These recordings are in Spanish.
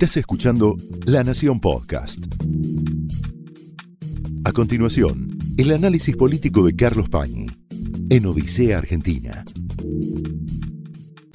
Estás escuchando La Nación Podcast. A continuación, el análisis político de Carlos Pañi en Odisea Argentina.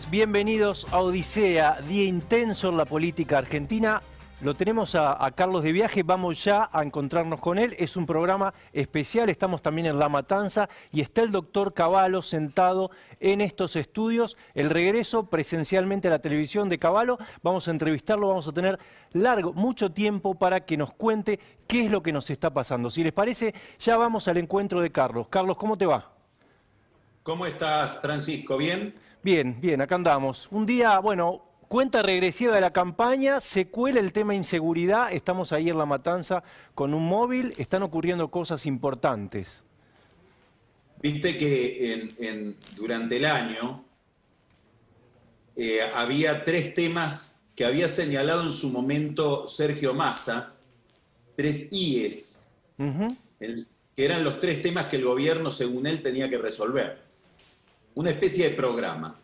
Bienvenidos a Odisea, día intenso en la política argentina. Lo tenemos a, a, Carlos de viaje, vamos ya a encontrarnos con él. Es un programa especial, estamos también en La Matanza y está el doctor Cavallo sentado en estos estudios. El regreso presencialmente a la televisión de Cavallo, vamos a entrevistarlo, vamos a tener largo, mucho tiempo para que nos cuente qué es lo que nos está pasando. Si les parece, ya vamos al encuentro de Carlos. Carlos, ¿cómo te va? ¿Cómo estás, Francisco? ¿Bien? Bien, bien, acá andamos. Un día, bueno, Cuenta regresiva de la campaña, se cuela el tema inseguridad, estamos ahí en La Matanza con un móvil, están ocurriendo cosas importantes. Viste que en, en, durante el año eh, había tres temas que había señalado en su momento Sergio Massa, tres IES, uh -huh. el, que eran los tres temas que el gobierno, según él, tenía que resolver. Una especie de programa.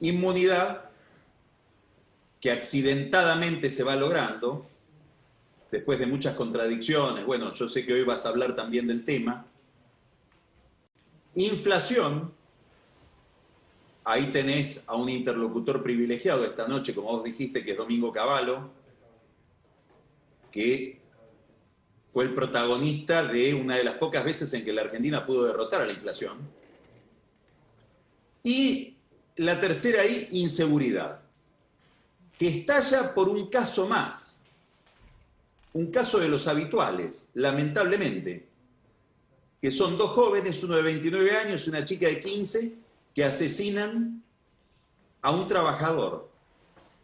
Inmunidad, que accidentadamente se va logrando, después de muchas contradicciones, bueno, yo sé que hoy vas a hablar también del tema, inflación, ahí tenés a un interlocutor privilegiado esta noche, como vos dijiste, que es Domingo Cavallo, que fue el protagonista de una de las pocas veces en que la Argentina pudo derrotar a la inflación. Y la tercera ahí, inseguridad que estalla por un caso más, un caso de los habituales, lamentablemente, que son dos jóvenes, uno de 29 años y una chica de 15, que asesinan a un trabajador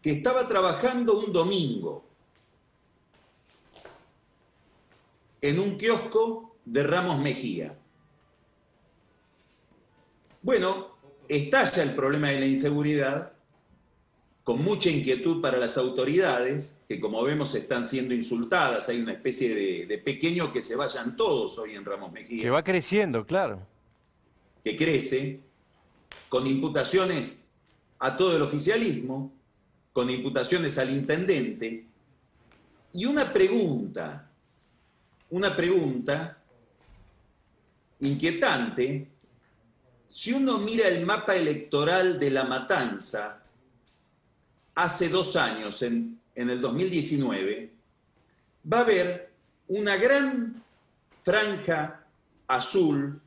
que estaba trabajando un domingo en un kiosco de Ramos Mejía. Bueno, estalla el problema de la inseguridad con mucha inquietud para las autoridades, que como vemos están siendo insultadas, hay una especie de, de, pequeño que se vayan todos hoy en Ramos Mejía. Que va creciendo, claro. Que crece, con imputaciones a todo el oficialismo, con imputaciones al intendente, y una pregunta, una pregunta inquietante, si uno mira el mapa electoral de la matanza, hace dos años, en, en, el 2019, va a haber una gran franja azul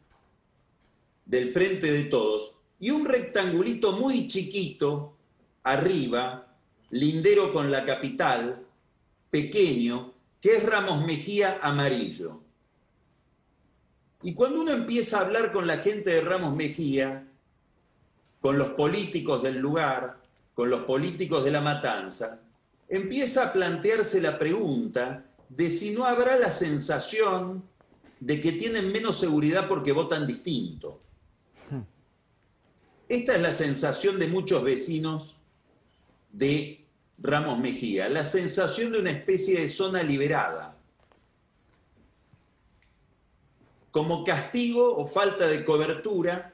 del frente de todos y un rectangulito muy chiquito arriba, lindero con la capital, pequeño, que es Ramos Mejía amarillo. Y cuando uno empieza a hablar con la gente de Ramos Mejía, con los políticos del lugar, con los políticos de la matanza, empieza a plantearse la pregunta de si no habrá la sensación de que tienen menos seguridad porque votan distinto. Esta es la sensación de muchos vecinos de Ramos Mejía, la sensación de una especie de zona liberada, como castigo o falta de cobertura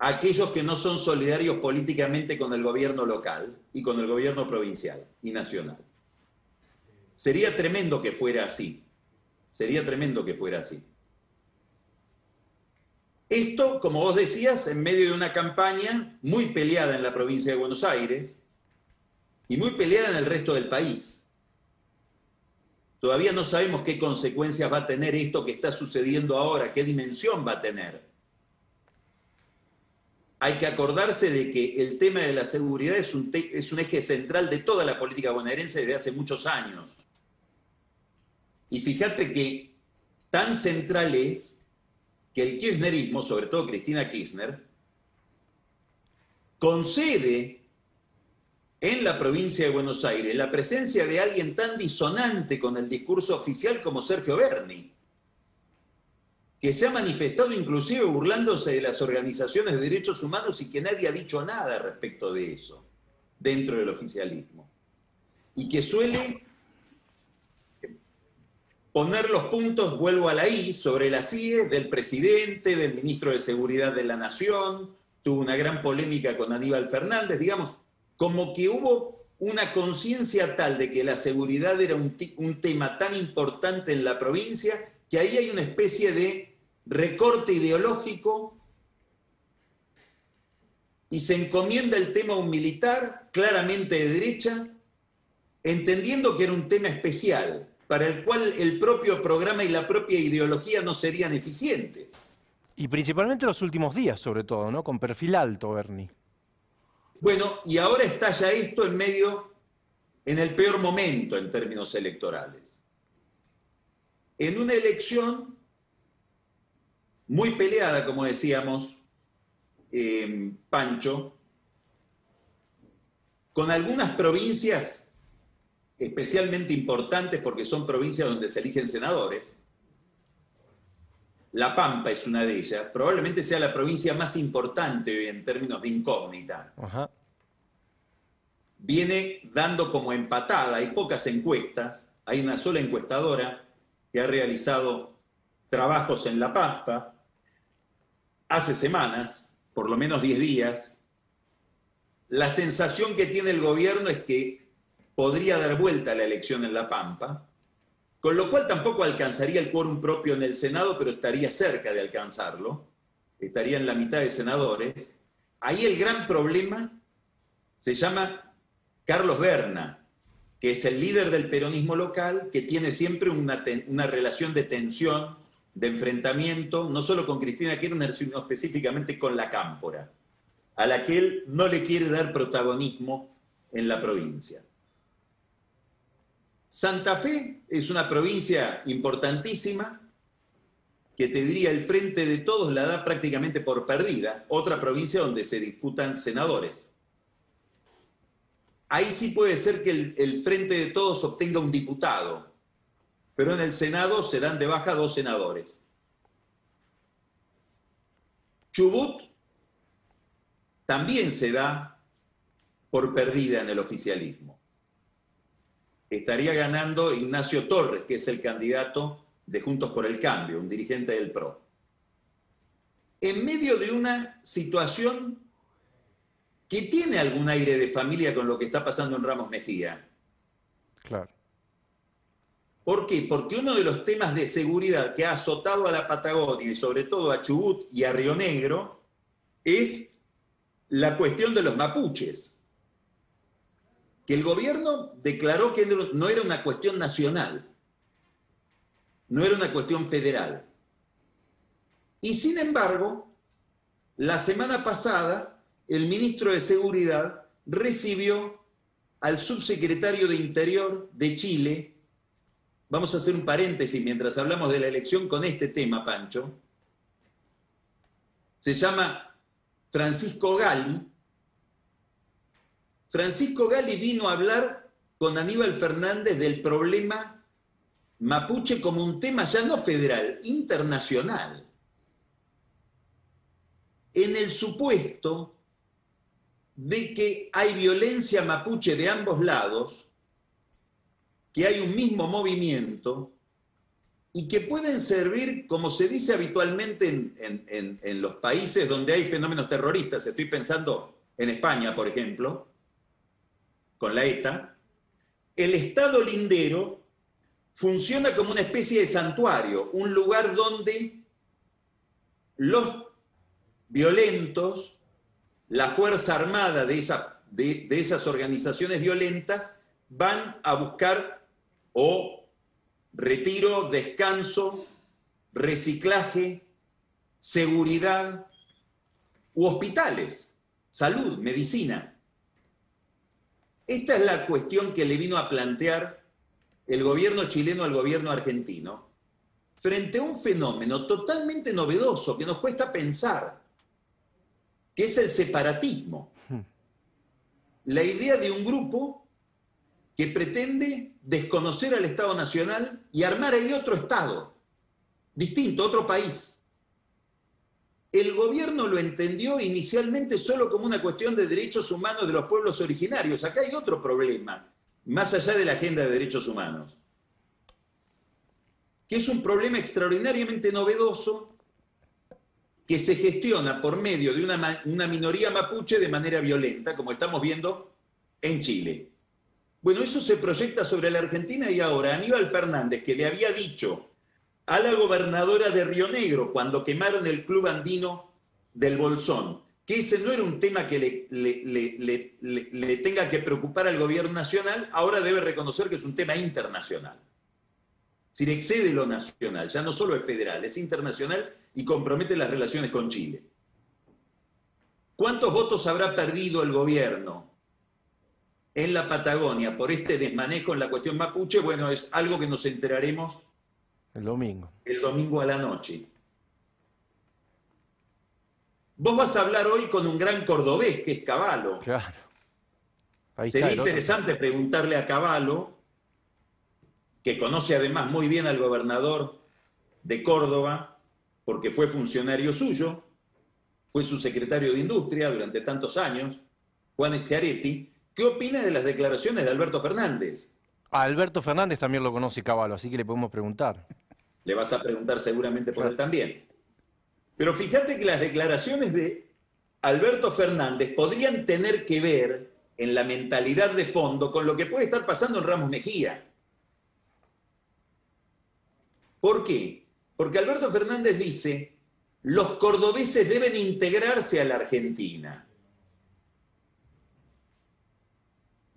aquellos que no son solidarios políticamente con el gobierno local y con el gobierno provincial y nacional. Sería tremendo que fuera así. Sería tremendo que fuera así. Esto, como vos decías, en medio de una campaña muy peleada en la provincia de Buenos Aires y muy peleada en el resto del país. Todavía no sabemos qué consecuencias va a tener esto que está sucediendo ahora, qué dimensión va a tener hay que acordarse de que el tema de la seguridad es un, eje central de toda la política bonaerense desde hace muchos años. Y fíjate que tan central es que el kirchnerismo, sobre todo Cristina Kirchner, concede en la provincia de Buenos Aires la presencia de alguien tan disonante con el discurso oficial como Sergio Berni que se ha manifestado inclusive burlándose de las organizaciones de derechos humanos y que nadie ha dicho nada respecto de eso dentro del oficialismo. Y que suele poner los puntos, vuelvo a la I, sobre la CIE del presidente, del ministro de Seguridad de la Nación, tuvo una gran polémica con Aníbal Fernández, digamos, como que hubo una conciencia tal de que la seguridad era un, un, tema tan importante en la provincia que ahí hay una especie de recorte ideológico y se encomienda el tema a un militar claramente de derecha, entendiendo que era un tema especial, para el cual el propio programa y la propia ideología no serían eficientes. Y principalmente los últimos días, sobre todo, ¿no? Con perfil alto, Bernie. Bueno, y ahora está ya esto en medio, en el peor momento en términos electorales. En una elección muy peleada, como decíamos, eh, Pancho, con algunas provincias especialmente importantes porque son provincias donde se eligen senadores. La Pampa es una de ellas, probablemente sea la provincia más importante en términos de incógnita. Viene dando como empatada, hay pocas encuestas, hay una sola encuestadora que ha realizado trabajos en La Pampa hace semanas, por lo menos 10 días. La sensación que tiene el gobierno es que podría dar vuelta a la elección en La Pampa, con lo cual tampoco alcanzaría el quórum propio en el Senado, pero estaría cerca de alcanzarlo, estaría en la mitad de senadores. Ahí el gran problema se llama Carlos Berna, que es el líder del peronismo local, que tiene siempre una, una relación de tensión, de enfrentamiento, no solo con Cristina Kirchner, sino específicamente con la Cámpora, a la que él no le quiere dar protagonismo en la provincia. Santa Fe es una provincia importantísima que te diría el frente de todos la da prácticamente por perdida, otra provincia donde se disputan senadores. Ahí sí puede ser que el, frente de todos obtenga un diputado, pero en el Senado se dan de baja dos senadores. Chubut también se da por perdida en el oficialismo estaría ganando Ignacio Torres, que es el candidato de Juntos por el Cambio, un dirigente del PRO. En medio de una situación que tiene algún aire de familia con lo que está pasando en Ramos Mejía. Claro. ¿Por qué? Porque uno de los temas de seguridad que ha azotado a la Patagonia y sobre todo a Chubut y a Río Negro es la cuestión de los mapuches que el gobierno declaró que no era una cuestión nacional, no era una cuestión federal. Y sin embargo, la semana pasada, el ministro de Seguridad recibió al subsecretario de Interior de Chile, vamos a hacer un paréntesis mientras hablamos de la elección con este tema, Pancho, se llama Francisco Gali, Francisco Gali vino a hablar con Aníbal Fernández del problema mapuche como un tema ya no federal, internacional. En el supuesto de que hay violencia mapuche de ambos lados, que hay un mismo movimiento y que pueden servir, como se dice habitualmente en, en los países donde hay fenómenos terroristas, estoy pensando en España, por ejemplo, con la ETA, el Estado lindero funciona como una especie de santuario, un lugar donde los violentos, la Fuerza Armada de, de, esas organizaciones violentas, van a buscar o retiro, descanso, reciclaje, seguridad u hospitales, salud, medicina. Esta es la cuestión que le vino a plantear el gobierno chileno al gobierno argentino frente a un fenómeno totalmente novedoso que nos cuesta pensar, que es el separatismo. Hmm. La idea de un grupo que pretende desconocer al Estado Nacional y armar ahí otro Estado, distinto, otro país el gobierno lo entendió inicialmente solo como una cuestión de derechos humanos de los pueblos originarios. Acá hay otro problema, más allá de la agenda de derechos humanos, que es un problema extraordinariamente novedoso que se gestiona por medio de una, una minoría mapuche de manera violenta, como estamos viendo en Chile. Bueno, eso se proyecta sobre la Argentina y ahora Aníbal Fernández, que le había dicho a la gobernadora de Río Negro cuando quemaron el club andino del Bolsón, que ese no era un tema que le, tenga que preocupar al gobierno nacional, ahora debe reconocer que es un tema internacional. Si le excede lo nacional, ya no solo es federal, es internacional y compromete las relaciones con Chile. ¿Cuántos votos habrá perdido el gobierno en la Patagonia por este desmanejo en la cuestión mapuche? Bueno, es algo que nos enteraremos el domingo. El domingo a la noche. Vos vas a hablar hoy con un gran cordobés, que es Caballo. Claro. Sería interesante preguntarle a Caballo, que conoce además muy bien al gobernador de Córdoba, porque fue funcionario suyo, fue su secretario de Industria durante tantos años, Juan Schiaretti, ¿qué opina de las declaraciones de Alberto Fernández? A Alberto Fernández también lo conoce Caballo, así que le podemos preguntar. Le vas a preguntar seguramente por él también. Pero fíjate que las declaraciones de Alberto Fernández podrían tener que ver en la mentalidad de fondo con lo que puede estar pasando en Ramos Mejía. ¿Por qué? Porque Alberto Fernández dice, los cordobeses deben integrarse a la Argentina.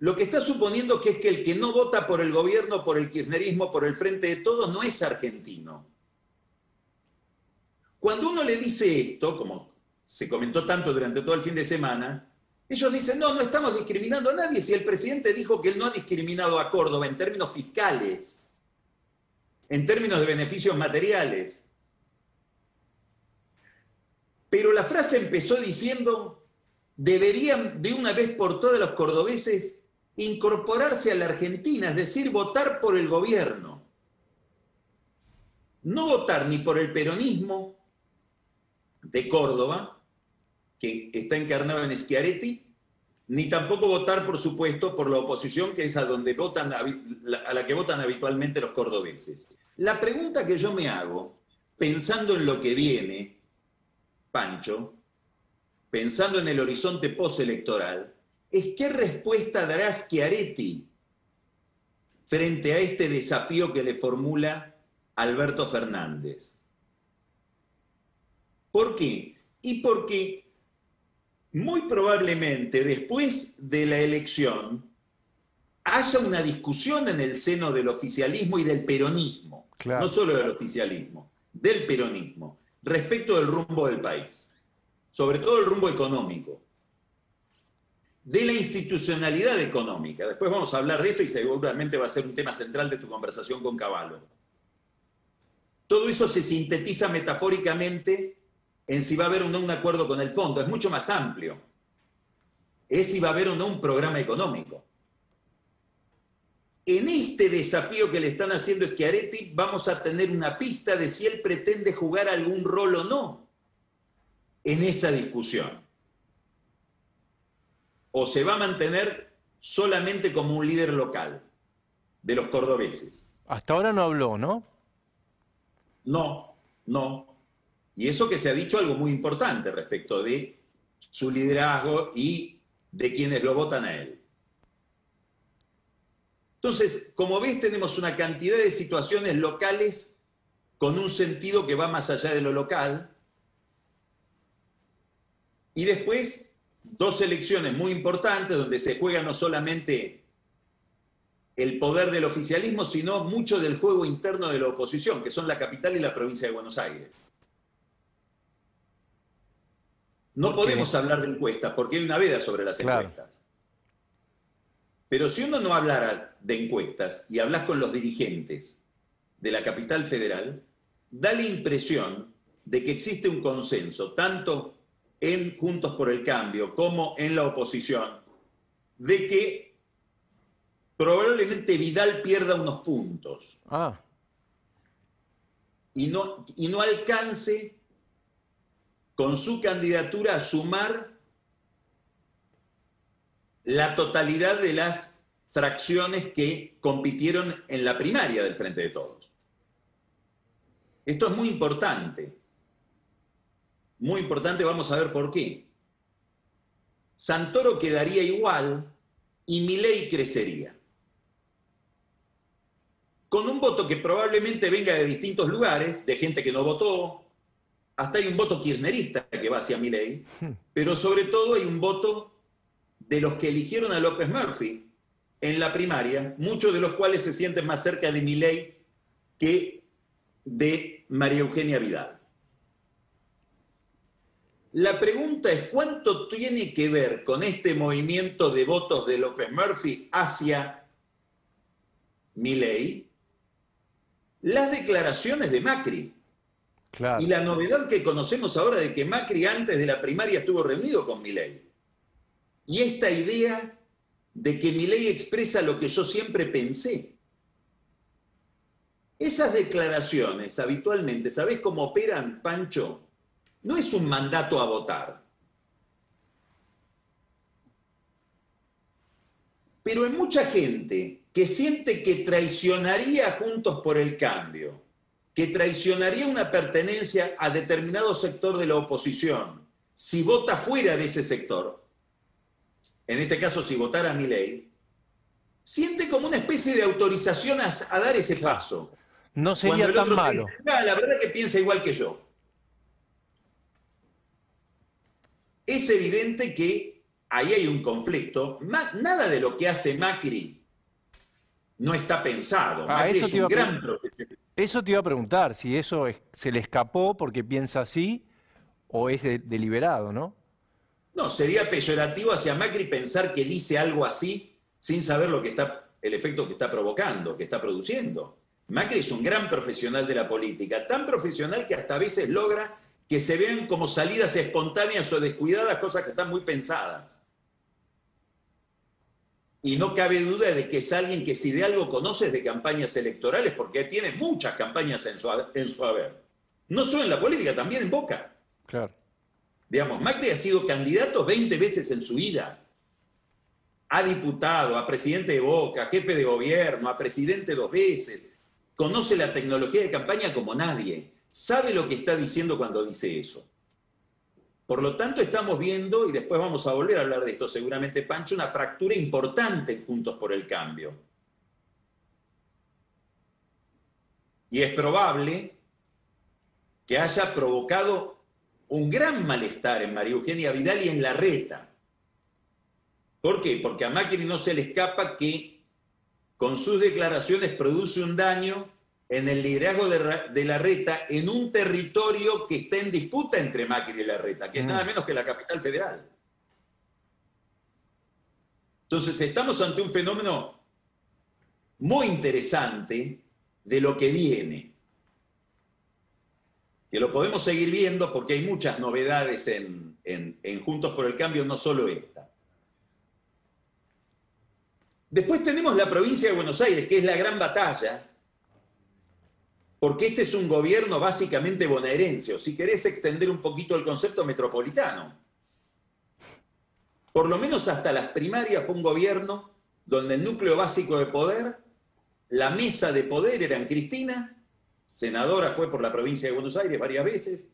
Lo que está suponiendo que es que el que no vota por el gobierno, por el kirchnerismo, por el frente de todos, no es argentino. Cuando uno le dice esto, como se comentó tanto durante todo el fin de semana, ellos dicen, no, no estamos discriminando a nadie. Si el presidente dijo que él no ha discriminado a Córdoba en términos fiscales, en términos de beneficios materiales. Pero la frase empezó diciendo, deberían de una vez por todas los cordobeses incorporarse a la Argentina, es decir, votar por el gobierno. No votar ni por el peronismo de Córdoba, que está encarnado en Schiaretti, ni tampoco votar, por supuesto, por la oposición, que es a, donde votan, a la que votan habitualmente los cordobeses. La pregunta que yo me hago, pensando en lo que viene, Pancho, pensando en el horizonte postelectoral, es qué respuesta dará Schiaretti frente a este desafío que le formula Alberto Fernández. ¿Por qué? Y porque muy probablemente después de la elección haya una discusión en el seno del oficialismo y del peronismo, no solo del oficialismo, del peronismo, respecto del rumbo del país, sobre todo el rumbo económico de la institucionalidad económica. Después vamos a hablar de esto y seguramente va a ser un tema central de tu conversación con Caballo. Todo eso se sintetiza metafóricamente en si va a haber o no un acuerdo con el fondo. Es mucho más amplio. Es si va a haber o no un programa económico. En este desafío que le están haciendo Schiaretti vamos a tener una pista de si él pretende jugar algún rol o no en esa discusión o se va a mantener solamente como un líder local de los cordobeses. Hasta ahora no habló, ¿no? No, no. Y eso que se ha dicho algo muy importante respecto de su liderazgo y de quienes lo votan a él. Entonces, como ves, tenemos una cantidad de situaciones locales con un sentido que va más allá de lo local. Y después dos elecciones muy importantes donde se juega no solamente el poder del oficialismo, sino mucho del juego interno de la oposición, que son la capital y la provincia de Buenos Aires. No podemos hablar de encuestas porque hay una veda sobre las encuestas. Pero si uno no hablara de encuestas y hablas con los dirigentes de la capital federal, da la impresión de que existe un consenso, tanto en Juntos por el Cambio como en la oposición, de que probablemente Vidal pierda unos puntos. Ah. Y no, y no alcance con su candidatura a sumar la totalidad de las fracciones que compitieron en la primaria del Frente de Todos. Esto es muy importante muy importante, vamos a ver por qué. Santoro quedaría igual y Milei crecería. con un voto que probablemente venga de distintos lugares, de gente que no votó, hasta hay un voto kirchnerista que va hacia Milei, pero sobre todo hay un voto de los que eligieron a López Murphy en la primaria, muchos de los cuales se sienten más cerca de Milei que de María Eugenia Vidal. La pregunta es, ¿cuánto tiene que ver con este movimiento de votos de López Murphy hacia Milei las declaraciones de Macri? Y la novedad que conocemos ahora de que Macri antes de la primaria estuvo reunido con Milei. Y esta idea de que Milei expresa lo que yo siempre pensé. Esas declaraciones habitualmente, ¿sabés cómo operan, Pancho? No es un mandato a votar. Pero hay mucha gente que siente que traicionaría Juntos por el Cambio que traicionaría una pertenencia a determinado sector de la oposición si vota fuera de ese sector, en este caso si votara mi ley, siente como una especie de autorización a, dar ese paso. No sería tan malo. Ah, la verdad que piensa igual que yo. Es evidente que ahí hay un conflicto. nada de lo que hace Macri no está pensado. Ah, Macri es un gran profesional. Eso te iba a preguntar, si eso se le escapó porque piensa así o es deliberado, ¿no? No, sería peyorativo hacia Macri pensar que dice algo así sin saber lo que está, el efecto que está provocando, que está produciendo. Macri es un gran profesional de la política, tan profesional que hasta a veces logra que se vean como salidas espontáneas o descuidadas, cosas que están muy pensadas. Y no cabe duda de que es alguien que si de algo conoces de campañas electorales, porque tiene muchas campañas en su, en su haber. No solo en la política, también en Boca. Claro. Digamos, Macri ha sido candidato 20 veces en su vida. A diputado, a presidente de Boca, a jefe de gobierno, a presidente dos veces. Conoce la tecnología de campaña como nadie. Sabe lo que está diciendo cuando dice eso. Por lo tanto, estamos viendo, y después vamos a volver a hablar de esto seguramente, Pancho, una fractura importante Juntos por el Cambio. Y es probable que haya provocado un gran malestar en María Eugenia Vidal y en la reta. ¿Por qué? Porque a Macri no se le escapa que con sus declaraciones produce un daño en el liderazgo de, la reta en un territorio que está en disputa entre Macri y la reta, que es nada mm. menos que la capital federal. Entonces estamos ante un fenómeno muy interesante de lo que viene, que lo podemos seguir viendo porque hay muchas novedades en, en Juntos por el Cambio, no solo esta. Después tenemos la provincia de Buenos Aires, que es la gran batalla, porque este es un gobierno básicamente bonaerense, o si querés extender un poquito el concepto metropolitano. Por lo menos hasta las primarias fue un gobierno donde el núcleo básico de poder, la mesa de poder era en Cristina, senadora fue por la provincia de Buenos Aires varias veces,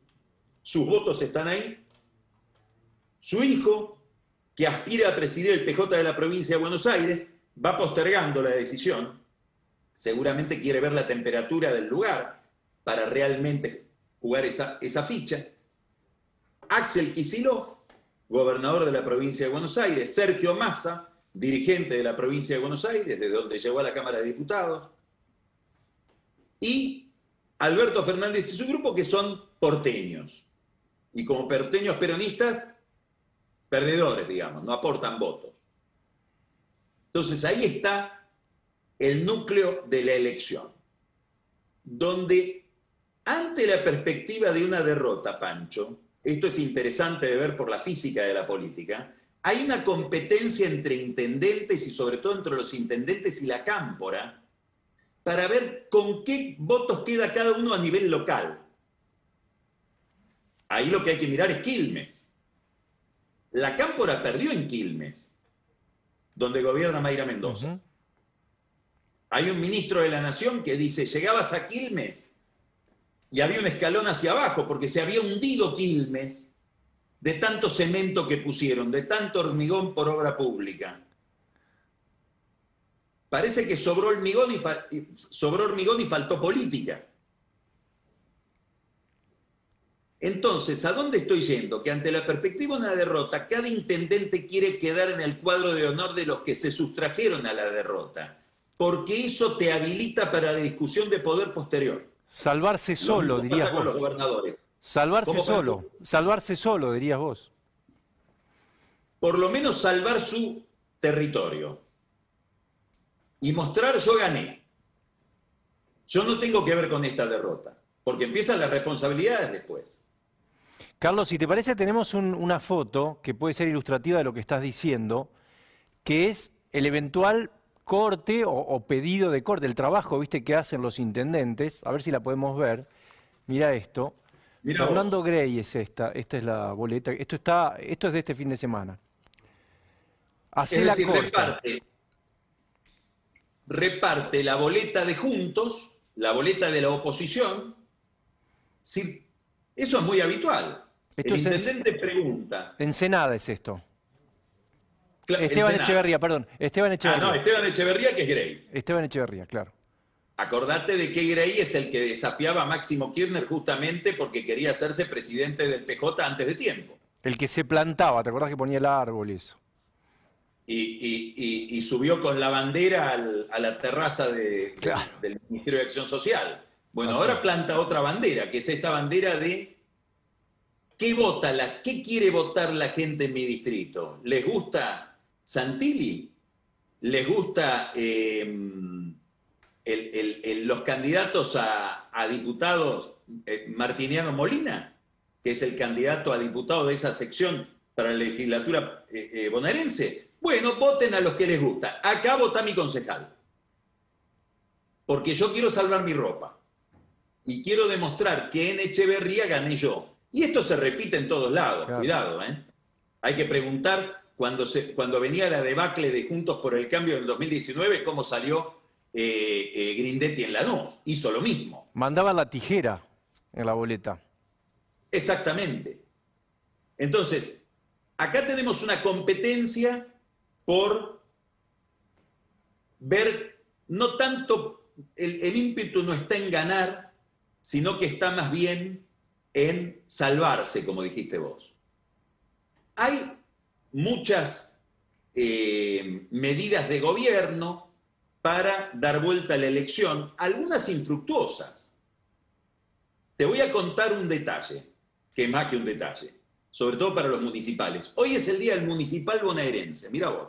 sus votos están ahí, su hijo, que aspira a presidir el PJ de la provincia de Buenos Aires, va postergando la decisión, seguramente quiere ver la temperatura del lugar para realmente jugar esa, esa ficha. Axel Kisilov, gobernador de la provincia de Buenos Aires, Sergio Massa, dirigente de la provincia de Buenos Aires, de donde llegó a la Cámara de Diputados, y Alberto Fernández y su grupo, que son porteños. Y como porteños peronistas, perdedores, digamos, no aportan votos. Entonces ahí está el núcleo de la elección, donde ante la perspectiva de una derrota, Pancho, esto es interesante de ver por la física de la política, hay una competencia entre intendentes y sobre todo entre los intendentes y la cámpora para ver con qué votos queda cada uno a nivel local. Ahí lo que hay que mirar es Quilmes. La cámpora perdió en Quilmes, donde gobierna Mayra Mendoza. Hay un ministro de la Nación que dice, llegabas a Quilmes y había un escalón hacia abajo porque se había hundido Quilmes de tanto cemento que pusieron, de tanto hormigón por obra pública. parece que sobró hormigón y, hormigón y faltó política. Entonces, ¿a dónde estoy yendo? Que ante la perspectiva de una derrota, cada intendente quiere quedar en el cuadro de honor de los que se sustrajeron a la derrota, porque eso te habilita para la discusión de poder posterior. Salvarse solo, dirías vos. Los gobernadores. Salvarse solo, salvarse solo, dirías vos. Por lo menos salvar su territorio. Y mostrar yo gané. Yo no tengo que ver con esta derrota, porque empiezan las responsabilidades después. Carlos, si te parece, tenemos una foto que puede ser ilustrativa de lo que estás diciendo, que es el eventual corte o, pedido de corte, el trabajo, viste, que hacen los intendentes. A ver si la podemos ver. Mira esto. Fernando Grey es esta, esta es la boleta. Esto está, esto es de este fin de semana. Así la reparte, reparte la boleta de juntos, la boleta de la oposición. Sí, eso es muy habitual el intendente pregunta. Ensenada es esto. Esteban Echeverría, perdón. Esteban Echeverría. Ah, no, Esteban Echeverría que es Grey. Esteban Echeverría, claro. Acordate de que Grey es el que desafiaba a Máximo Kirchner justamente porque quería hacerse presidente del PJ antes de tiempo. El que se plantaba, ¿te acordás que ponía el árbol eso? Y, subió con la bandera a la terraza del Ministerio de Acción Social. Bueno, ahora planta otra bandera, que es esta bandera de ¿Qué vota la, qué quiere votar la gente en mi distrito? ¿Les gusta Santilli? ¿Les gusta em, los candidatos a, diputados eh, Martiniano Molina, que es el candidato a diputado de esa sección para la legislatura eh, eh, bonaerense? Bueno, voten a los que les gusta. Acá vota mi concejal. Porque yo quiero salvar mi ropa. Y quiero demostrar que en Echeverría gané yo. Y esto se repite en todos lados, cuidado, ¿eh? Hay que preguntar cuando, se, cuando venía la debacle de Juntos por el Cambio del 2019, cómo salió eh, eh, Grindetti en Lanús. Hizo lo mismo. Mandaba la tijera en la boleta. Exactamente. Entonces, acá tenemos una competencia por ver, no tanto, el, el ímpetu no está en ganar, sino que está más bien en salvarse, como dijiste vos. Hay muchas eh, medidas de gobierno para dar vuelta a la elección, algunas infructuosas. Te voy a contar un detalle, que más que un detalle, sobre todo para los municipales. Hoy es el día del municipal bonaerense, mira vos.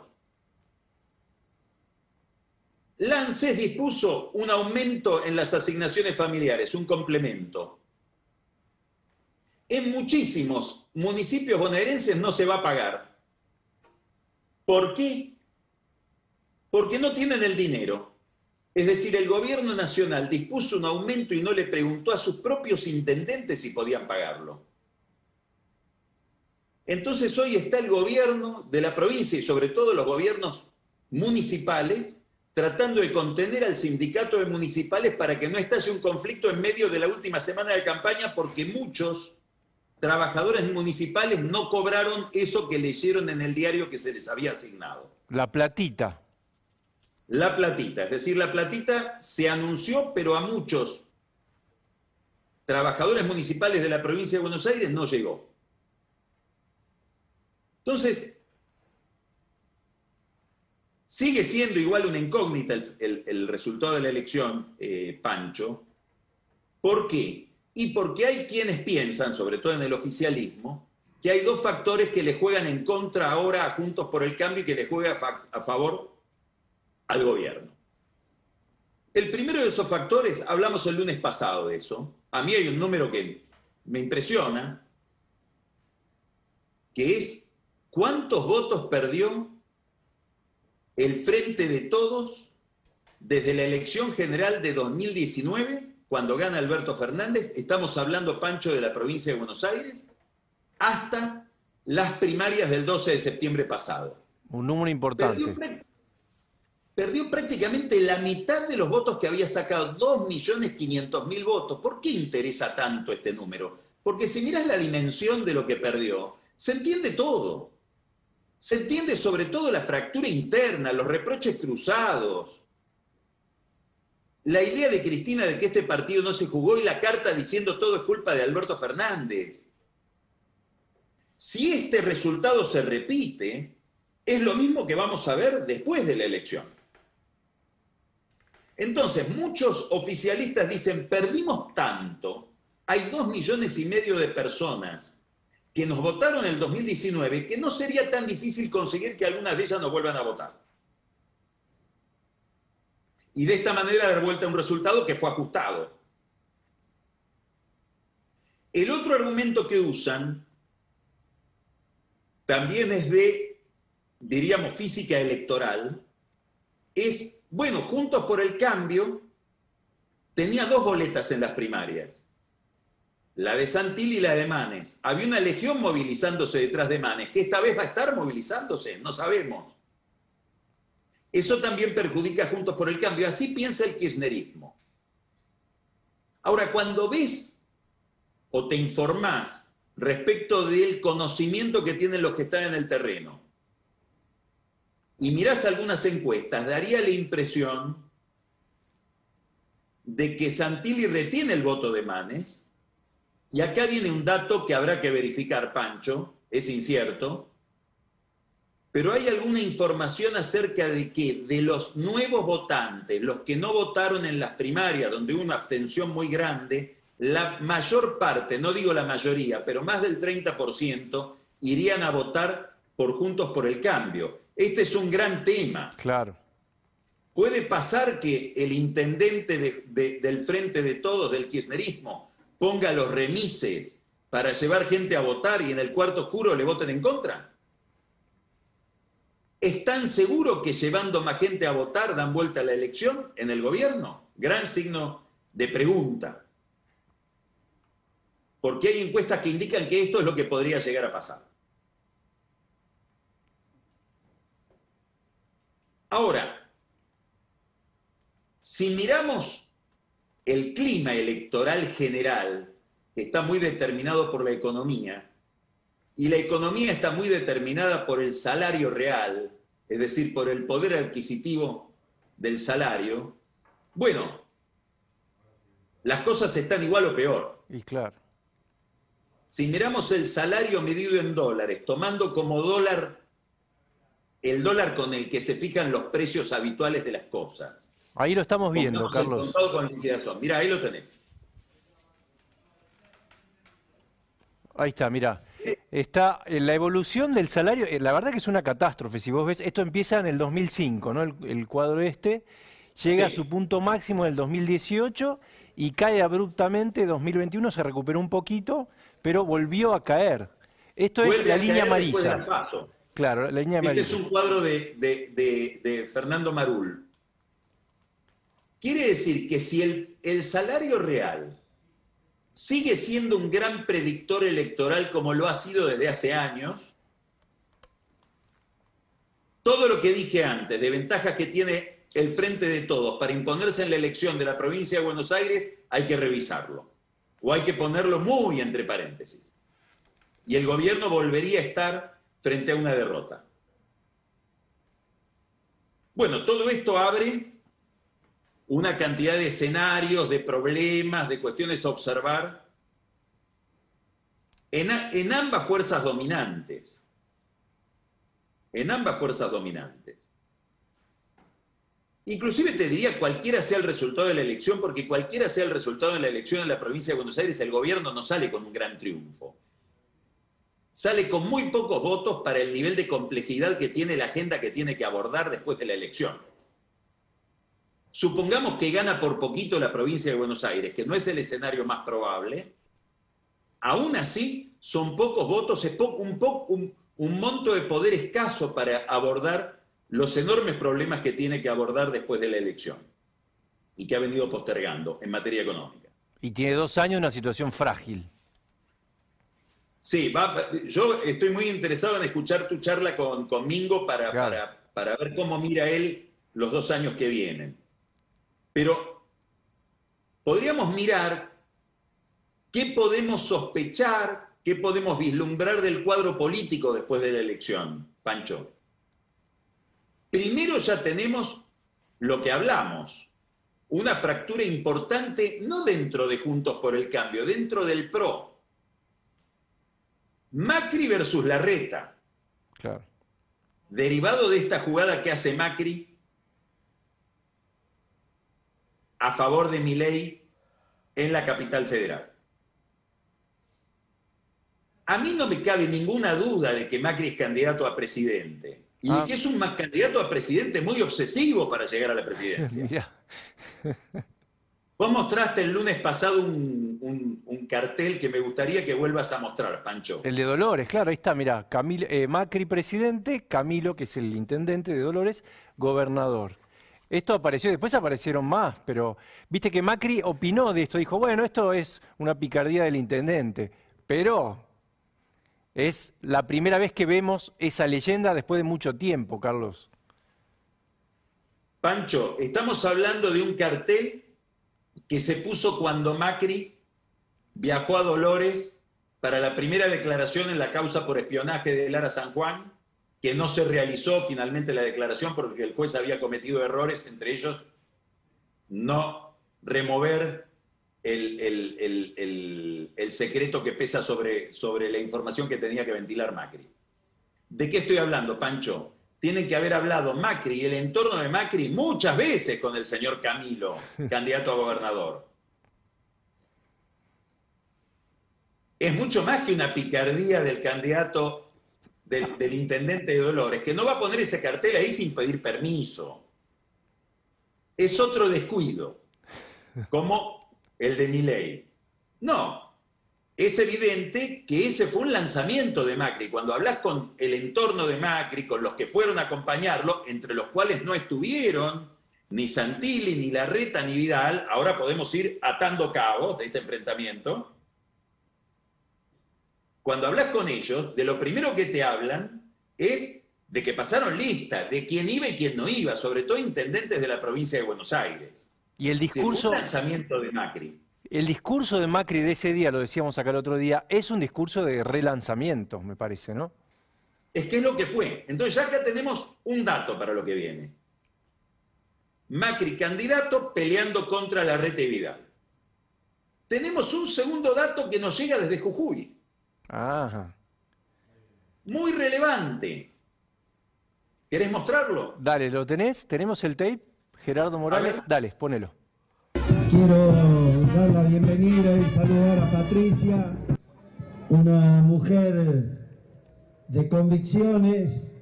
Lances dispuso un aumento en las asignaciones familiares, un complemento en muchísimos municipios bonaerenses no se va a pagar. ¿Por qué? Porque no tienen el dinero. Es decir, el gobierno nacional dispuso un aumento y no le preguntó a sus propios intendentes si podían pagarlo. Entonces hoy está el gobierno de la provincia y sobre todo los gobiernos municipales tratando de contener al sindicato de municipales para que no estalle un conflicto en medio de la última semana de campaña porque muchos trabajadores municipales no cobraron eso que leyeron en el diario que se les había asignado. La platita. La platita, es decir, la platita se anunció, pero a muchos trabajadores municipales de la provincia de Buenos Aires no llegó. Entonces, sigue siendo igual una incógnita el, resultado de la elección, eh, Pancho. ¿Por qué? Y porque hay quienes piensan, sobre todo en el oficialismo, que hay dos factores que le juegan en contra ahora a Juntos por el Cambio y que le juega a favor al gobierno. El primero de esos factores, hablamos el lunes pasado de eso, a mí hay un número que me impresiona, que es cuántos votos perdió el Frente de Todos desde la elección general de 2019 cuando gana Alberto Fernández, estamos hablando, Pancho, de la provincia de Buenos Aires, hasta las primarias del 12 de septiembre pasado. Un número importante. Perdió, prácticamente la mitad de los votos que había sacado, 2.500.000 votos. ¿Por qué interesa tanto este número? Porque si miras la dimensión de lo que perdió, se entiende todo. Se entiende sobre todo la fractura interna, los reproches cruzados, la idea de Cristina de que este partido no se jugó y la carta diciendo todo es culpa de Alberto Fernández. Si este resultado se repite, es lo mismo que vamos a ver después de la elección. Entonces, muchos oficialistas dicen, perdimos tanto, hay dos millones y medio de personas que nos votaron en el 2019 que no sería tan difícil conseguir que algunas de ellas nos vuelvan a votar. Y de esta manera dar vuelta a un resultado que fue ajustado. El otro argumento que usan también es de, diríamos, física electoral, es, bueno, Juntos por el Cambio tenía dos boletas en las primarias, la de Santil y la de Manes. Había una legión movilizándose detrás de Manes, que esta vez va a estar movilizándose, no sabemos. Eso también perjudica Juntos por el Cambio. Así piensa el kirchnerismo. Ahora, cuando ves o te informás respecto del conocimiento que tienen los que están en el terreno y mirás algunas encuestas, daría la impresión de que Santilli retiene el voto de Manes. Y acá viene un dato que habrá que verificar, Pancho, es incierto, pero hay alguna información acerca de que de los nuevos votantes, los que no votaron en las primarias, donde hubo una abstención muy grande, la mayor parte, no digo la mayoría, pero más del 30% irían a votar por Juntos por el Cambio. Este es un gran tema. Claro. Puede pasar que el intendente del Frente de Todos, del Kirchnerismo, ponga los remises para llevar gente a votar y en el cuarto oscuro le voten en contra. ¿Están seguros que llevando más gente a votar dan vuelta a la elección en el gobierno? Gran signo de pregunta. Porque hay encuestas que indican que esto es lo que podría llegar a pasar. Ahora, si miramos el clima electoral general, que está muy determinado por la economía, y la economía está muy determinada por el salario real, es decir, por el poder adquisitivo del salario, bueno, las cosas están igual o peor. Y claro. Si miramos el salario medido en dólares, tomando como dólar el dólar con el que se fijan los precios habituales de las cosas. Ahí lo estamos viendo, Carlos. Con Mira, ahí lo tenés. Ahí está, mira. Está la evolución del salario, eh, la verdad que es una catástrofe. Si vos ves, esto empieza en el 2005, ¿no? El, cuadro este llega a su punto máximo en el 2018 y cae abruptamente. 2021 se recuperó un poquito, pero volvió a caer. Esto es la línea amarilla. Claro, la línea amarilla. Este es un cuadro de, de, Fernando Marul. Quiere decir que si el, el salario real sigue siendo un gran predictor electoral como lo ha sido desde hace años. Todo lo que dije antes, de ventajas que tiene el frente de todos para imponerse en la elección de la provincia de Buenos Aires, hay que revisarlo. O hay que ponerlo muy entre paréntesis. Y el gobierno volvería a estar frente a una derrota. Bueno, todo esto abre una cantidad de escenarios, de problemas, de cuestiones a observar en, ambas fuerzas dominantes. En ambas fuerzas dominantes. Inclusive te diría cualquiera sea el resultado de la elección, porque cualquiera sea el resultado de la elección en la provincia de Buenos Aires, el gobierno no sale con un gran triunfo. Sale con muy pocos votos para el nivel de complejidad que tiene la agenda que tiene que abordar después de la elección. Supongamos que gana por poquito la provincia de Buenos Aires, que no es el escenario más probable. Aún así, son pocos votos, es poco, un, poco, un, monto de poder escaso para abordar los enormes problemas que tiene que abordar después de la elección y que ha venido postergando en materia económica. Y tiene dos años una situación frágil. Sí, yo estoy muy interesado en escuchar tu charla con, con Mingo para, para ver cómo mira él los dos años que vienen. Pero podríamos mirar qué podemos sospechar, qué podemos vislumbrar del cuadro político después de la elección, Pancho. Primero ya tenemos lo que hablamos, una fractura importante, no dentro de Juntos por el Cambio, dentro del PRO. Macri versus Larreta. Claro. Derivado de esta jugada que hace Macri a favor de Milei en la capital federal. A mí no me cabe ninguna duda de que Macri es candidato a presidente y Ah. que es un candidato a presidente muy obsesivo para llegar a la presidencia. Vos mostraste el lunes pasado un, un- un cartel que me gustaría que vuelvas a mostrar, Pancho. El de Dolores, claro, ahí está, Camilo, eh, Macri presidente, Camilo, que es el intendente de Dolores, gobernador. Esto apareció, después aparecieron más, pero viste que Macri opinó de esto, dijo, bueno, esto es una picardía del intendente, pero es la primera vez que vemos esa leyenda después de mucho tiempo, Carlos. Pancho, estamos hablando de un cartel que se puso cuando Macri viajó a Dolores para la primera declaración en la causa por espionaje de Lara San Juan, que no se realizó finalmente la declaración porque el juez había cometido errores, entre ellos no remover el, el- el- el- secreto que pesa sobre, sobre la información que tenía que ventilar Macri. ¿De qué estoy hablando, Pancho? Tienen que haber hablado Macri y el entorno de Macri muchas veces con el señor Camilo, candidato a gobernador. Es mucho más que una picardía del candidato, del, intendente de Dolores, que no va a poner ese cartel ahí sin pedir permiso. Es otro descuido, como el de Milei. No, es evidente que ese fue un lanzamiento de Macri. Cuando hablas con el entorno de Macri, con los que fueron a acompañarlo, entre los cuales no estuvieron ni Santilli, ni Larreta, ni Vidal, ahora podemos ir atando cabos de este enfrentamiento. Cuando hablas con ellos, de lo primero que te hablan es de que pasaron lista, de quién iba y quién no iba, sobre todo intendentes de la provincia de Buenos Aires. Y el discurso, un lanzamiento de Macri. el discurso de Macri de ese día, lo decíamos acá el otro día, es un discurso de relanzamiento, me parece, ¿no? Es que es lo que fue. Entonces ya acá tenemos un dato para lo que viene. Macri candidato peleando contra la reta y Vidal. Tenemos un segundo dato que nos llega desde Jujuy, Ajá. muy relevante. ¿Querés mostrarlo? Dale, ¿lo tenés? ¿Tenemos el tape? Gerardo Morales, dale, ponelo. Quiero dar la bienvenida y saludar a Patricia, una mujer de convicciones,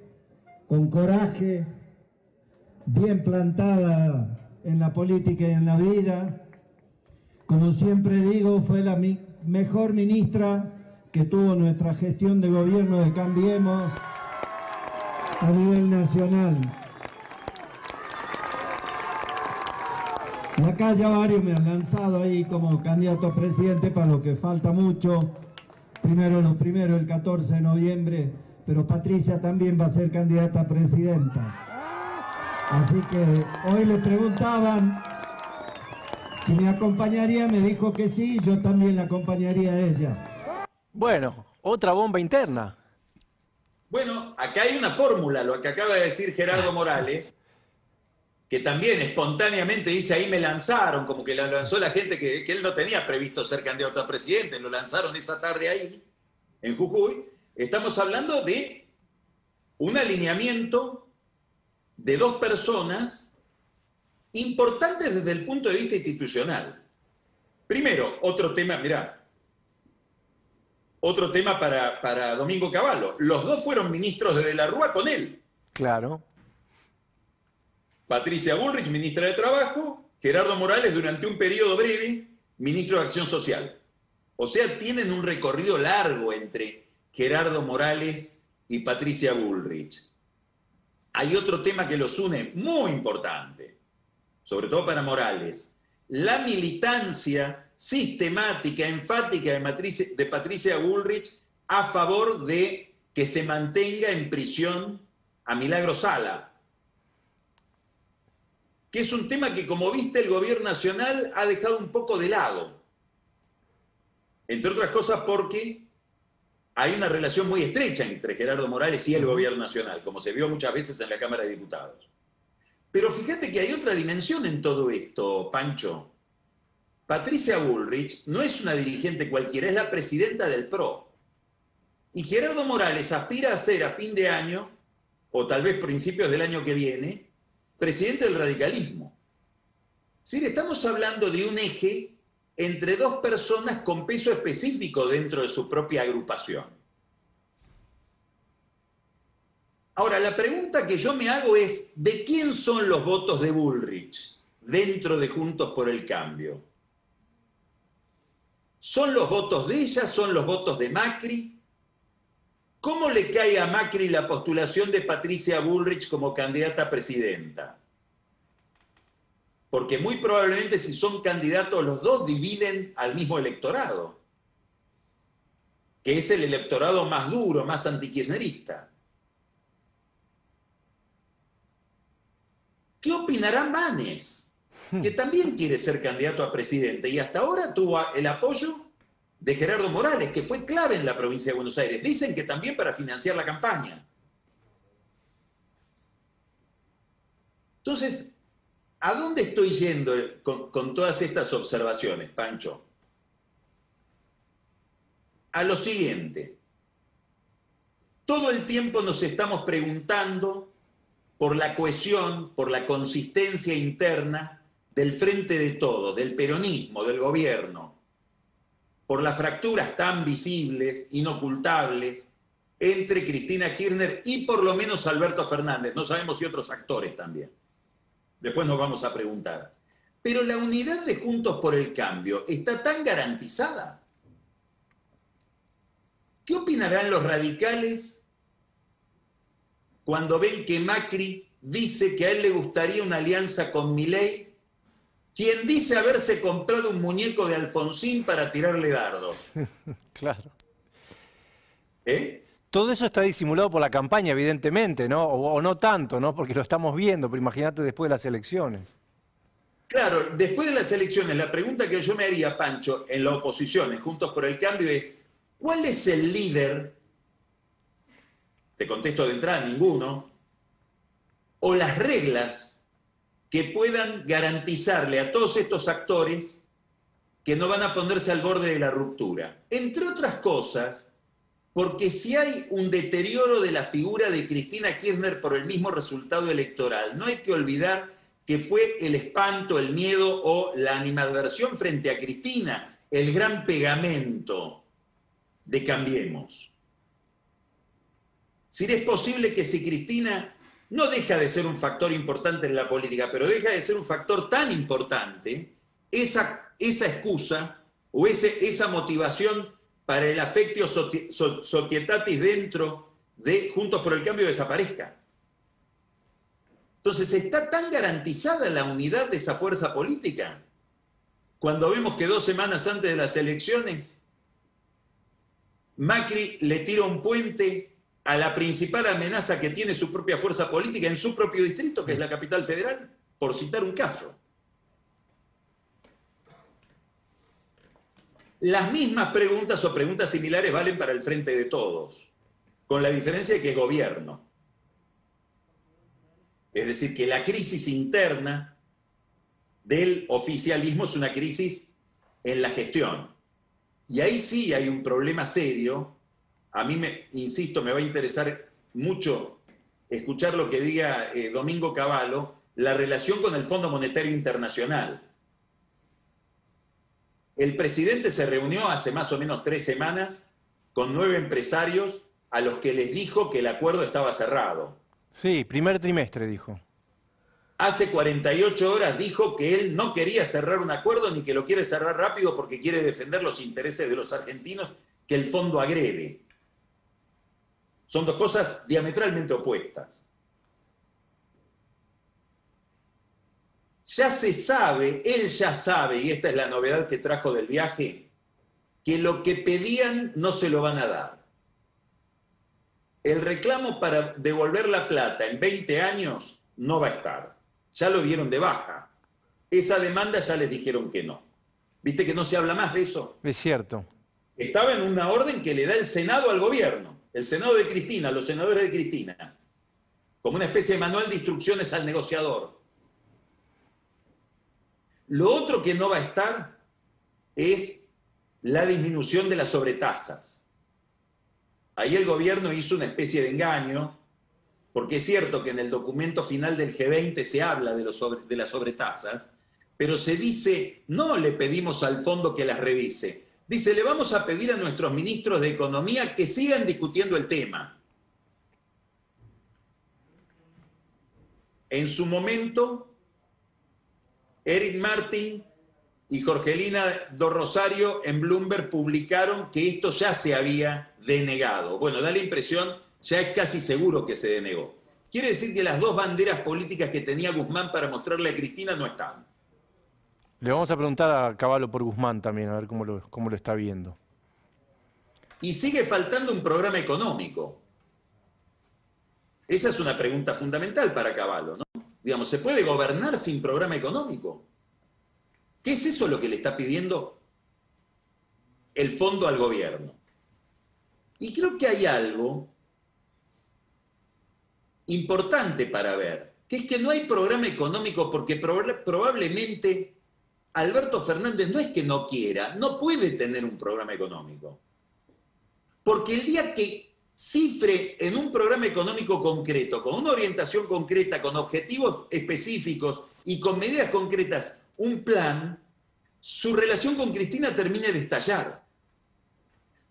con coraje, bien plantada en la política y en la vida. Como siempre digo, fue la mi- mejor ministra que tuvo nuestra gestión de gobierno de Cambiemos a nivel nacional. Y acá ya varios me han lanzado ahí como candidato a presidente para lo que falta mucho. Primero lo primero, el 14 de noviembre, pero Patricia también va a ser candidata a presidenta. Así que hoy le preguntaban si me acompañaría, me dijo que sí, yo también la acompañaría a ella. Bueno, otra bomba interna. Bueno, acá hay una fórmula, lo que acaba de decir Gerardo Morales, que también espontáneamente dice ahí me lanzaron, como que lo lanzó la gente que, que él no tenía previsto ser candidato a presidente, lo lanzaron esa tarde ahí, en Jujuy. Estamos hablando de un alineamiento de dos personas importantes desde el punto de vista institucional. Primero, otro tema, mirá, otro tema para, para Domingo Cavallo. Los dos fueron ministros de, de la Rúa con él. Claro. Patricia Bullrich, ministra de Trabajo, Gerardo Morales, durante un periodo breve, ministro de Acción Social. O sea, tienen un recorrido largo entre Gerardo Morales y Patricia Bullrich. Hay otro tema que los une muy importante, sobre todo para Morales, la militancia sistemática, enfática de, Patricia, de Patricia Bullrich a favor de que se mantenga en prisión a Milagro Sala, que es un tema que, como viste, el gobierno nacional ha dejado un poco de lado. Entre otras cosas porque hay una relación muy estrecha entre Gerardo Morales y el gobierno nacional, como se vio muchas veces en la Cámara de Diputados. Pero fíjate que hay otra dimensión en todo esto, Pancho. Patricia Bullrich no es una dirigente cualquiera, es la presidenta del PRO. Y Gerardo Morales aspira a ser a fin de año, o tal vez principios del año que viene, presidente del radicalismo. Sí, estamos hablando de un eje entre dos personas con peso específico dentro de su propia agrupación. Ahora, la pregunta que yo me hago es, ¿de quién son los votos de Bullrich dentro de Juntos por el Cambio? ¿Son los votos de ella? ¿Son los votos de Macri? ¿Cómo le cae a Macri la postulación de Patricia Bullrich como candidata a presidenta? Porque muy probablemente si son candidatos los dos dividen al mismo electorado, que es el electorado más duro, más antikirchnerista. ¿Qué opinará Manes? Que también quiere ser candidato a presidente y hasta ahora tuvo el apoyo de Gerardo Morales, que fue clave en la provincia de Buenos Aires. Dicen que también para financiar la campaña. Entonces, ¿a dónde estoy yendo con, con todas estas observaciones, Pancho? A lo siguiente. Todo el tiempo nos estamos preguntando por la cohesión, por la consistencia interna del frente de todo, del peronismo, del gobierno, por las fracturas tan visibles, inocultables, entre Cristina Kirchner y por lo menos Alberto Fernández. No sabemos si otros actores también. Después nos vamos a preguntar. Pero la unidad de Juntos por el Cambio está tan garantizada. ¿Qué opinarán los radicales cuando ven que Macri dice que a él le gustaría una alianza con Milei quien dice haberse comprado un muñeco de Alfonsín para tirarle dardos. claro. ¿Eh? Todo eso está disimulado por la campaña, evidentemente, ¿no? O, no tanto, ¿no? Porque lo estamos viendo, pero imagínate después de las elecciones. Claro, después de las elecciones, la pregunta que yo me haría, Pancho, en la oposición, Juntos por el Cambio, es, ¿cuál es el líder? Te contesto de entrada, ninguno. O las reglas que puedan garantizarle a todos estos actores que no van a ponerse al borde de la ruptura. Entre otras cosas, porque si hay un deterioro de la figura de Cristina Kirchner por el mismo resultado electoral, no hay que olvidar que fue el espanto, el miedo o la animadversión frente a Cristina el gran pegamento de Cambiemos. Si es posible que si Cristina no deja de ser un factor importante en la política, pero deja de ser un factor tan importante, esa, esa excusa o ese, esa motivación para el afectio societatis dentro de Juntos por el Cambio desaparezca. Entonces, ¿está tan garantizada la unidad de esa fuerza política? Cuando vemos que dos semanas antes de las elecciones, Macri le tira un puente a la principal amenaza que tiene su propia fuerza política en su propio distrito, que es la capital federal, por citar un caso. Las mismas preguntas o preguntas similares valen para el frente de todos, con la diferencia de que es gobierno. Es decir, que la crisis interna del oficialismo es una crisis en la gestión. Y ahí sí hay un problema serio a mí, me, insisto, me va a interesar mucho escuchar lo que diga eh, Domingo Cavallo, la relación con el Fondo Monetario Internacional. El presidente se reunió hace más o menos tres semanas con nueve empresarios a los que les dijo que el acuerdo estaba cerrado. Sí, primer trimestre dijo. Hace 48 horas dijo que él no quería cerrar un acuerdo ni que lo quiere cerrar rápido porque quiere defender los intereses de los argentinos que el fondo agrede. Son dos cosas diametralmente opuestas. Ya se sabe, él ya sabe, y esta es la novedad que trajo del viaje, que lo que pedían no se lo van a dar. El reclamo para devolver la plata en 20 años no va a estar. Ya lo dieron de baja. Esa demanda ya les dijeron que no. ¿Viste que no se habla más de eso? Es cierto. Estaba en una orden que le da el Senado al gobierno el Senado de Cristina, los senadores de Cristina, como una especie de manual de instrucciones al negociador. Lo otro que no va a estar es la disminución de las sobretasas. Ahí el gobierno hizo una especie de engaño, porque es cierto que en el documento final del G20 se habla de, los de las sobretasas, pero se dice, no le pedimos al fondo que las revise, dice, le vamos a pedir a nuestros ministros de Economía que sigan discutiendo el tema. En su momento, Eric Martin y Jorgelina Do Rosario en Bloomberg publicaron que esto ya se había denegado. Bueno, da la impresión, ya es casi seguro que se denegó. Quiere decir que las dos banderas políticas que tenía Guzmán para mostrarle a Cristina no están. Le vamos a preguntar a Caballo por Guzmán también, a ver cómo lo, cómo lo está viendo. Y sigue faltando un programa económico. Esa es una pregunta fundamental para Caballo, ¿no? Digamos, ¿se puede gobernar sin programa económico? ¿Qué es eso lo que le está pidiendo el fondo al gobierno? Y creo que hay algo importante para ver, que es que no hay programa económico porque probablemente Alberto Fernández no es que no quiera, no puede tener un programa económico. Porque el día que cifre en un programa económico concreto, con una orientación concreta, con objetivos específicos y con medidas concretas, un plan, su relación con Cristina termine de estallar.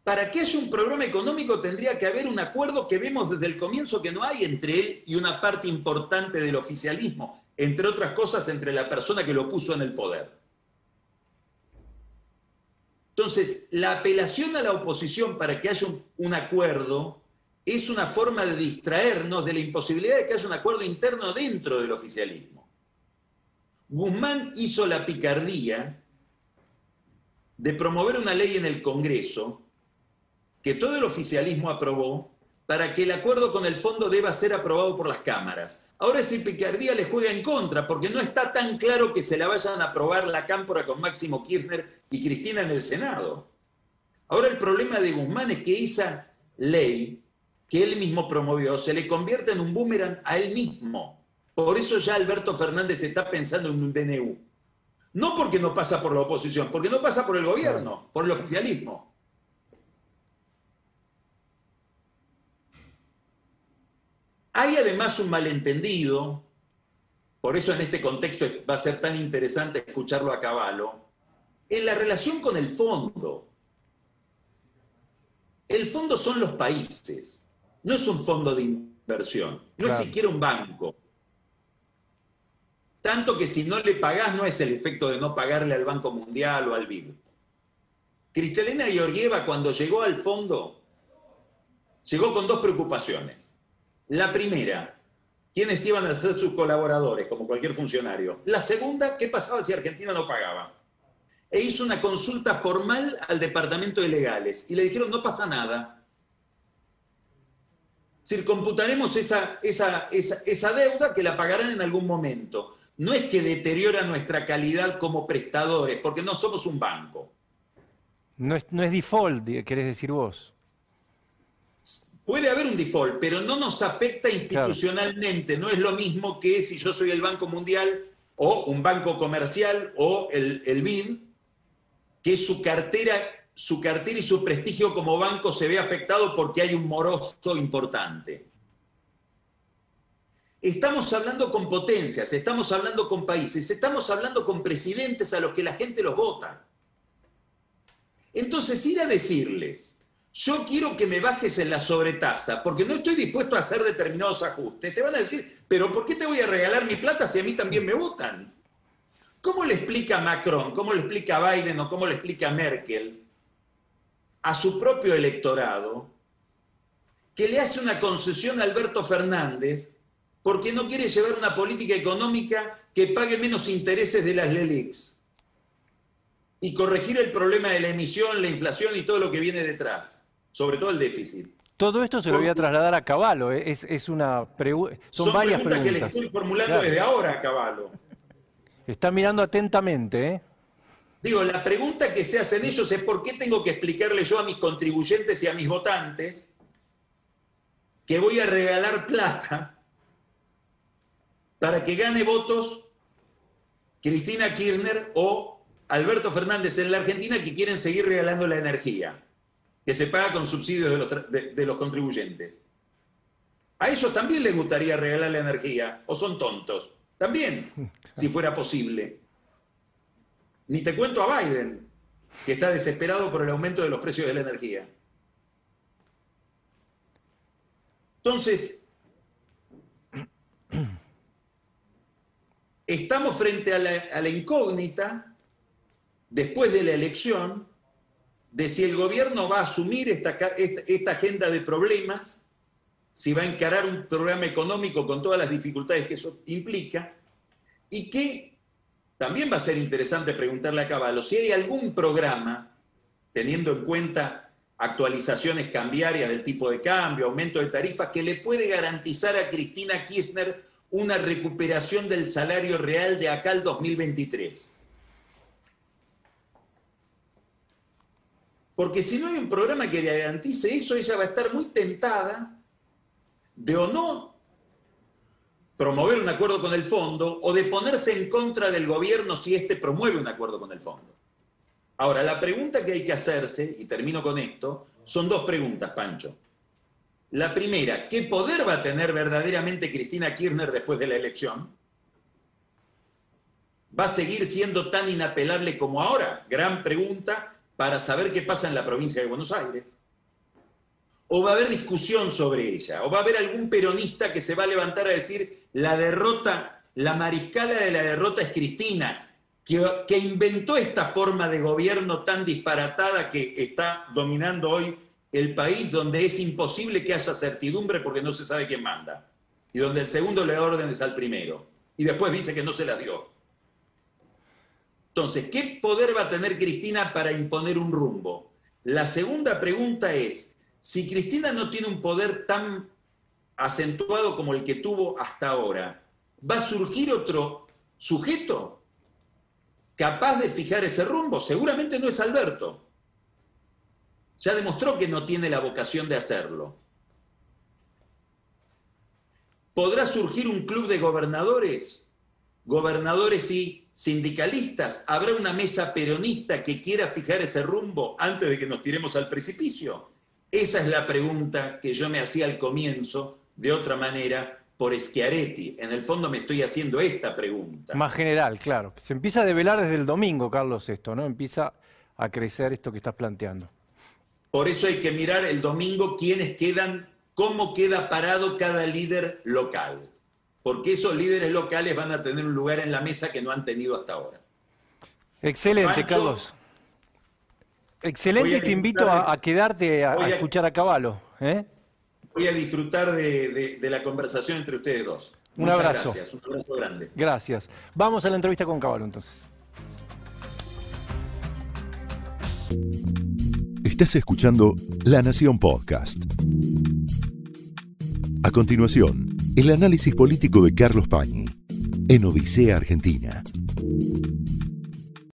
Para que haya un programa económico tendría que haber un acuerdo que vemos desde el comienzo que no hay entre él y una parte importante del oficialismo, entre otras cosas entre la persona que lo puso en el poder. Entonces, la apelación a la oposición para que haya un, acuerdo es una forma de distraernos de la imposibilidad de que haya un acuerdo interno dentro del oficialismo. Guzmán hizo la picardía de promover una ley en el Congreso que todo el oficialismo aprobó para que el acuerdo con el fondo deba ser aprobado por las cámaras. Ahora esa picardía le juega en contra porque no está tan claro que se la vayan a aprobar la cámpora con Máximo Kirchner y Cristina en el Senado. Ahora el problema de Guzmán es que esa ley que él mismo promovió se le convierte en un boomerang a él mismo. Por eso ya Alberto Fernández está pensando en un DNU. No porque no pasa por la oposición, porque no pasa por el gobierno, por el oficialismo. Hay además un malentendido, por eso en este contexto va a ser tan interesante escucharlo a caballo, en la relación con el fondo. El fondo son los países, no es un fondo de inversión, no es siquiera un banco. Tanto que si no le pagás no es el efecto de no pagarle al Banco Mundial o al BID. Cristalina Georgieva cuando llegó al fondo, llegó con dos preocupaciones. La primera, quiénes iban a ser sus colaboradores, como cualquier funcionario. La segunda, qué pasaba si Argentina no pagaba. E hizo una consulta formal al Departamento de Legales y le dijeron, no pasa nada. Circomputaremos esa, esa, esa deuda que la pagarán en algún momento no es que deteriora nuestra calidad como prestadores, porque no somos un banco. No es, no es default, querés decir vos. Puede haber un default, pero no nos afecta institucionalmente. No es lo mismo que si yo soy el Banco Mundial o un banco comercial o el, el BID, que su cartera, su cartera y su prestigio como banco se ve afectado porque hay un moroso importante. Estamos hablando con potencias, estamos hablando con países, estamos hablando con presidentes a los que la gente los vota. Entonces, ir a decirles, yo quiero que me bajes en la sobretasa, porque no estoy dispuesto a hacer determinados ajustes, te van a decir, pero ¿por qué te voy a regalar mi plata si a mí también me votan? ¿Cómo le explica Macron, cómo le explica Biden o cómo le explica Merkel a su propio electorado que le hace una concesión a Alberto Fernández porque no quiere llevar una política económica que pague menos intereses de las LELIX y corregir el problema de la emisión, la inflación y todo lo que viene detrás, sobre todo el déficit. Todo esto se lo voy a trasladar a Caballo, ¿eh? es, una son, varias preguntas, que le estoy formulando desde ahora a Caballo. Está mirando atentamente, ¿eh? Digo, la pregunta que se hacen ellos es por qué tengo que explicarle yo a mis contribuyentes y a mis votantes que voy a regalar plata para que gane votos Cristina Kirchner o Alberto Fernández en la Argentina que quieren seguir regalando la energía, que se paga con subsidios de los, de los contribuyentes. A ellos también les gustaría regalar la energía, o son tontos. También, si fuera posible. Ni te cuento a Biden, que está desesperado por el aumento de los precios de la energía. Entonces, estamos frente a la, incógnita, después de la elección, de si el gobierno va a asumir esta, agenda de problemas, si va a encarar un programa económico con todas las dificultades que eso implica, y que también va a ser interesante preguntarle a Caballo si hay algún programa, teniendo en cuenta actualizaciones cambiarias del tipo de cambio, aumento de tarifas, que le puede garantizar a Cristina Kirchner una recuperación del salario real de acá al 2023. Porque si no hay un programa que le garantice eso, ella va a estar muy tentada de o no promover un acuerdo con el fondo o de ponerse en contra del gobierno si éste promueve un acuerdo con el fondo. Ahora, la pregunta que hay que hacerse, y termino con esto, son dos preguntas, Pancho. La primera, ¿qué poder va a tener verdaderamente Cristina Kirchner después de la elección? ¿Va a seguir siendo tan inapelable como ahora? Gran pregunta para saber qué pasa en la provincia de Buenos Aires o va a haber discusión sobre ella, o va a haber algún peronista que se va a levantar a decir la derrota, la mariscala de la derrota es Cristina, que, inventó esta forma de gobierno tan disparatada que está dominando hoy el país, donde es imposible que haya certidumbre porque no se sabe quién manda, y donde el segundo le da órdenes al primero, y después dice que no se la dio. Entonces, ¿qué poder va a tener Cristina para imponer un rumbo? La segunda pregunta es, si Cristina no tiene un poder tan acentuado como el que tuvo hasta ahora, ¿va a surgir otro sujeto capaz de fijar ese rumbo? Seguramente no es Alberto. Ya demostró que no tiene la vocación de hacerlo. ¿Podrá surgir un club de gobernadores? Gobernadores y sindicalistas. ¿Habrá una mesa peronista que quiera fijar ese rumbo antes de que nos tiremos al precipicio? Esa es la pregunta que yo me hacía al comienzo, de otra manera, por Schiaretti. En el fondo me estoy haciendo esta pregunta. Más general, claro. Se empieza a develar desde el domingo, Carlos, esto, ¿no? Empieza a crecer esto que estás planteando. Por eso hay que mirar el domingo quiénes quedan, cómo queda parado cada líder local. Porque esos líderes locales van a tener un lugar en la mesa que no han tenido hasta ahora. Excelente, Carlos. Excelente y te invito a, quedarte a, escuchar a Caballo. ¿eh? Voy a disfrutar de, la conversación entre ustedes dos. Un abrazo. Gracias, un abrazo grande. Gracias. Vamos a la entrevista con Caballo entonces. Estás escuchando La Nación Podcast. A continuación, el análisis político de Carlos Pañi en Odisea Argentina.